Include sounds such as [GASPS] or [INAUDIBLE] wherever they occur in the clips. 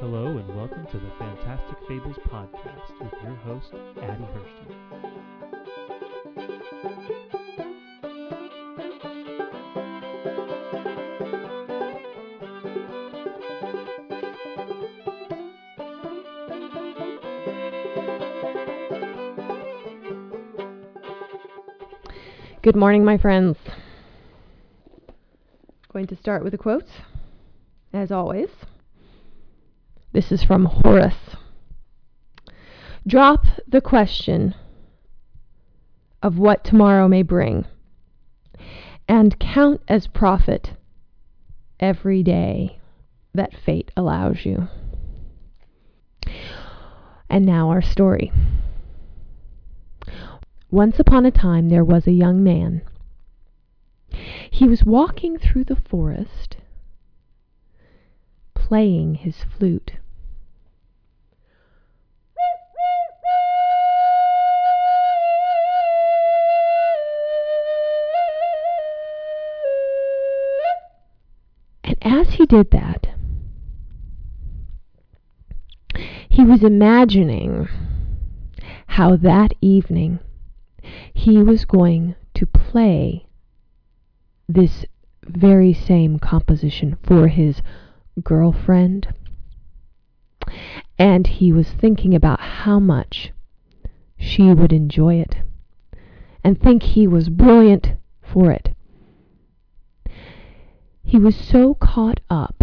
Hello and welcome to the Fantastic Fables podcast with your host, Addie Hirschten. Good morning, my friends. Going to start with a quote, as always. This is from Horace. Drop the question of what tomorrow may bring, and count as profit every day that fate allows you. And now our story. Once upon a time there was a young man. He was walking through the forest, playing his flute. And as he did that, he was imagining how that evening he was going to play this very same composition for his girlfriend. And he was thinking about how much she would enjoy it and think he was brilliant for it. He was so caught up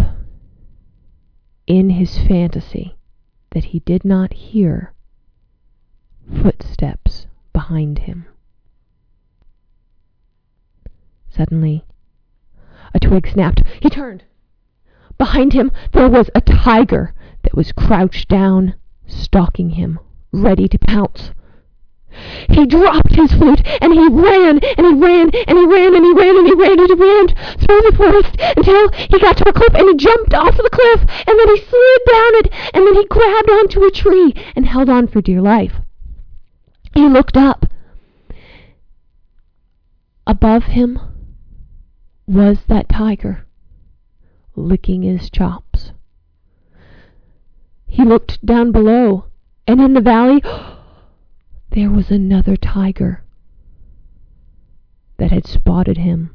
in his fantasy that he did not hear footsteps behind him. Suddenly, a twig snapped. He turned. Behind him, there was a tiger that was crouched down, stalking him, ready to pounce. He dropped his flute and he ran and he ran and he ran and he ran and he ran and he ran through the forest until he got to a cliff and he jumped off the cliff and then he slid down it and then he grabbed onto a tree and held on for dear life. He looked up. Above him was that tiger, licking his chops. He looked down below, and in the valley [GASPS] there was another tiger that had spotted him.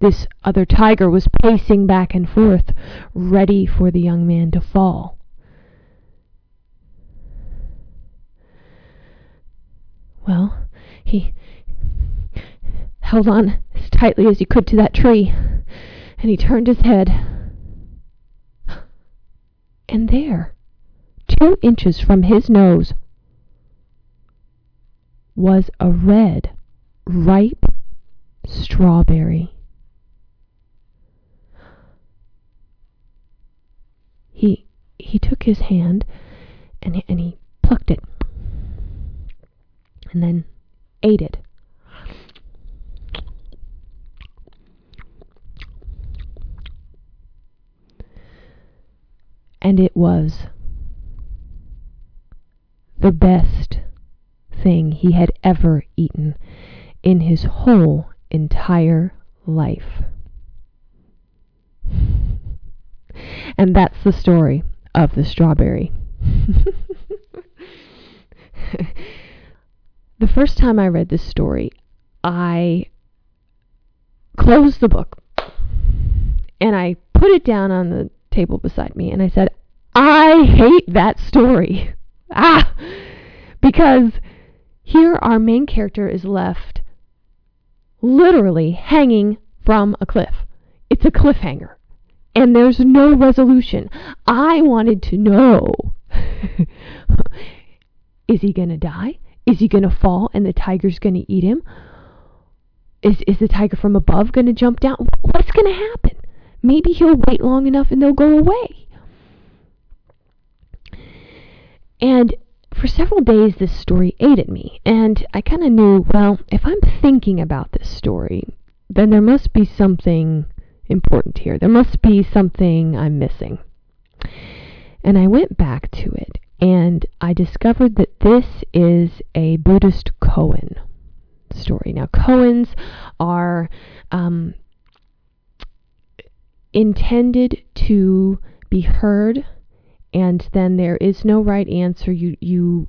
This other tiger was pacing back and forth, ready for the young man to fall. Well, he held on as tightly as he could to that tree, and he turned his head. [GASPS] And there, two inches from his nose, was a red, ripe strawberry. He he took his hand and and he plucked it and then ate it. And it was the best thing he had ever eaten in his whole entire life. And that's the story of the strawberry. [LAUGHS] the first time I read this story, I closed the book and I put it down on the table beside me and I said, I hate that story. Ah! Because here our main character is left literally hanging from a cliff. It's a cliffhanger. And there's no resolution. I wanted to know [LAUGHS] is he going to die? Is he going to fall and the tiger's going to eat him? Is, is the tiger from above going to jump down? What's going to happen? Maybe he'll wait long enough and they'll go away. And for several days, this story ate at me. And I kind of knew, well, if I'm thinking about this story, then there must be something important here. There must be something I'm missing. And I went back to it and I discovered that this is a Buddhist koan story. Now, koans are um, intended to be heard, and then there is no right answer. You you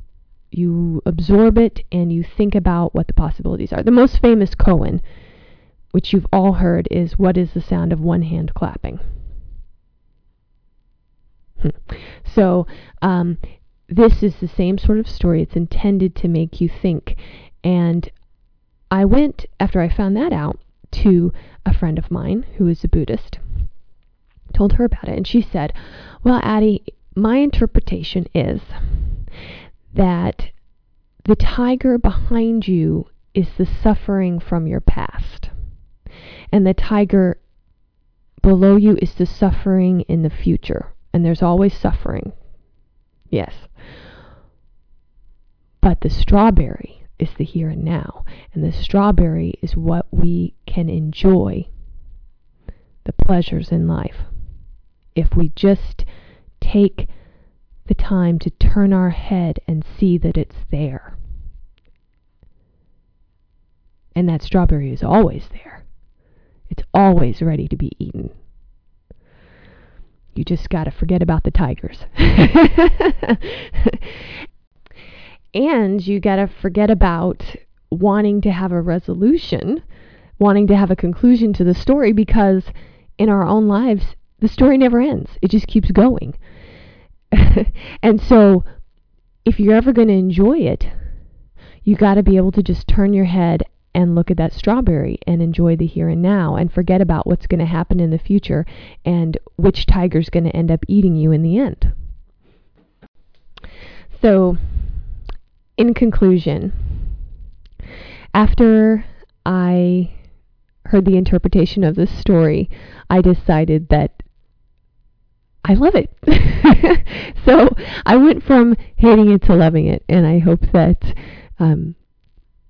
you absorb it and you think about what the possibilities are. The most famous koan, which you've all heard, is "What is the sound of one hand clapping?" Hmm. So um, this is the same sort of story. It's intended to make you think. And I went, after I found that out, to a friend of mine who is a Buddhist, told her about it, and she said, Well, Addie, my interpretation is that the tiger behind you is the suffering from your past, and the tiger below you is the suffering in the future. And there's always suffering. Yes. But the strawberry is the here and now. And the strawberry is what we can enjoy the pleasures in life. If we just take the time to turn our head and see that it's there. And that strawberry is always there. It's always ready to be eaten. You just got to forget about the tigers. [LAUGHS] and you got to forget about wanting to have a resolution, wanting to have a conclusion to the story because in our own lives, the story never ends. It just keeps going. [LAUGHS] and so, if you're ever going to enjoy it, you got to be able to just turn your head and look at that strawberry and enjoy the here and now and forget about what's going to happen in the future and which tiger's going to end up eating you in the end. So, in conclusion, after I heard the interpretation of this story, I decided that I love it. [LAUGHS] so I went from hating it to loving it, and I hope that um,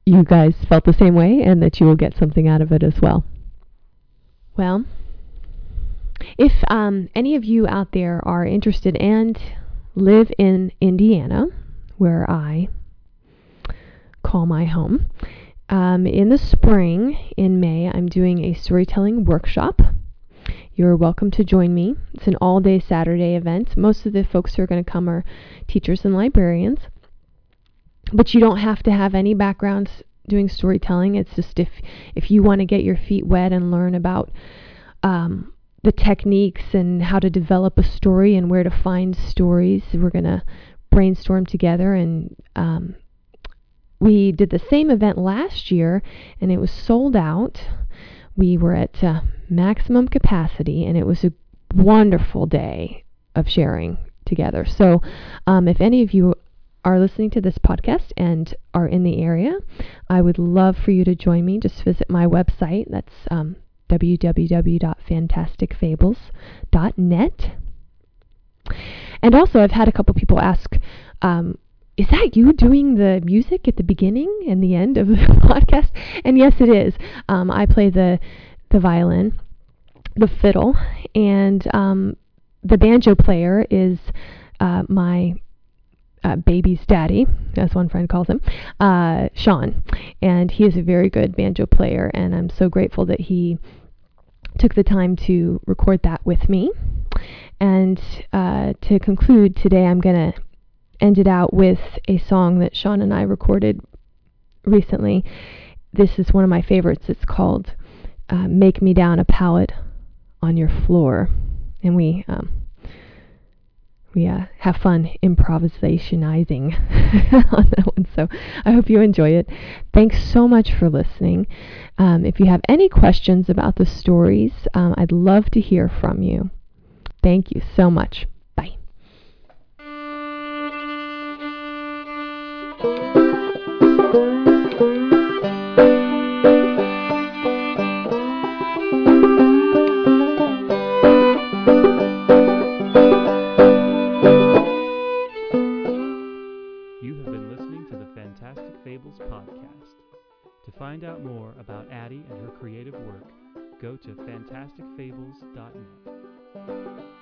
you guys felt the same way and that you will get something out of it as well. Well, if um, any of you out there are interested and live in Indiana, where I call my home, um, in the spring, in May, I'm doing a storytelling workshop. You're welcome to join me. It's an all day Saturday event. Most of the folks who are going to come are teachers and librarians but you don't have to have any backgrounds doing storytelling. It's just if if you want to get your feet wet and learn about um, the techniques and how to develop a story and where to find stories, we're gonna brainstorm together. And um, we did the same event last year, and it was sold out. We were at uh, maximum capacity, and it was a wonderful day of sharing together. So, um, if any of you are listening to this podcast and are in the area, I would love for you to join me. Just visit my website. That's um, www.fantasticfables.net. And also, I've had a couple people ask, um, is that you doing the music at the beginning and the end of the [LAUGHS] podcast? And yes, it is. Um, I play the the violin, the fiddle, and um, the banjo player is uh, my uh, baby's daddy, as one friend calls him, uh, Sean. And he is a very good banjo player, and I'm so grateful that he took the time to record that with me. And uh, to conclude today, I'm going to end it out with a song that Sean and I recorded recently. This is one of my favorites. It's called uh, Make Me Down a Pallet on Your Floor. And we um, we uh, have fun improvisationizing [LAUGHS] on that one. So I hope you enjoy it. Thanks so much for listening. Um, if you have any questions about the stories, um, I'd love to hear from you. Thank you so much. Bye. To the Fantastic Fables Podcast. To find out more about Addie and her creative work, go to fantasticfables.net.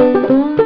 Música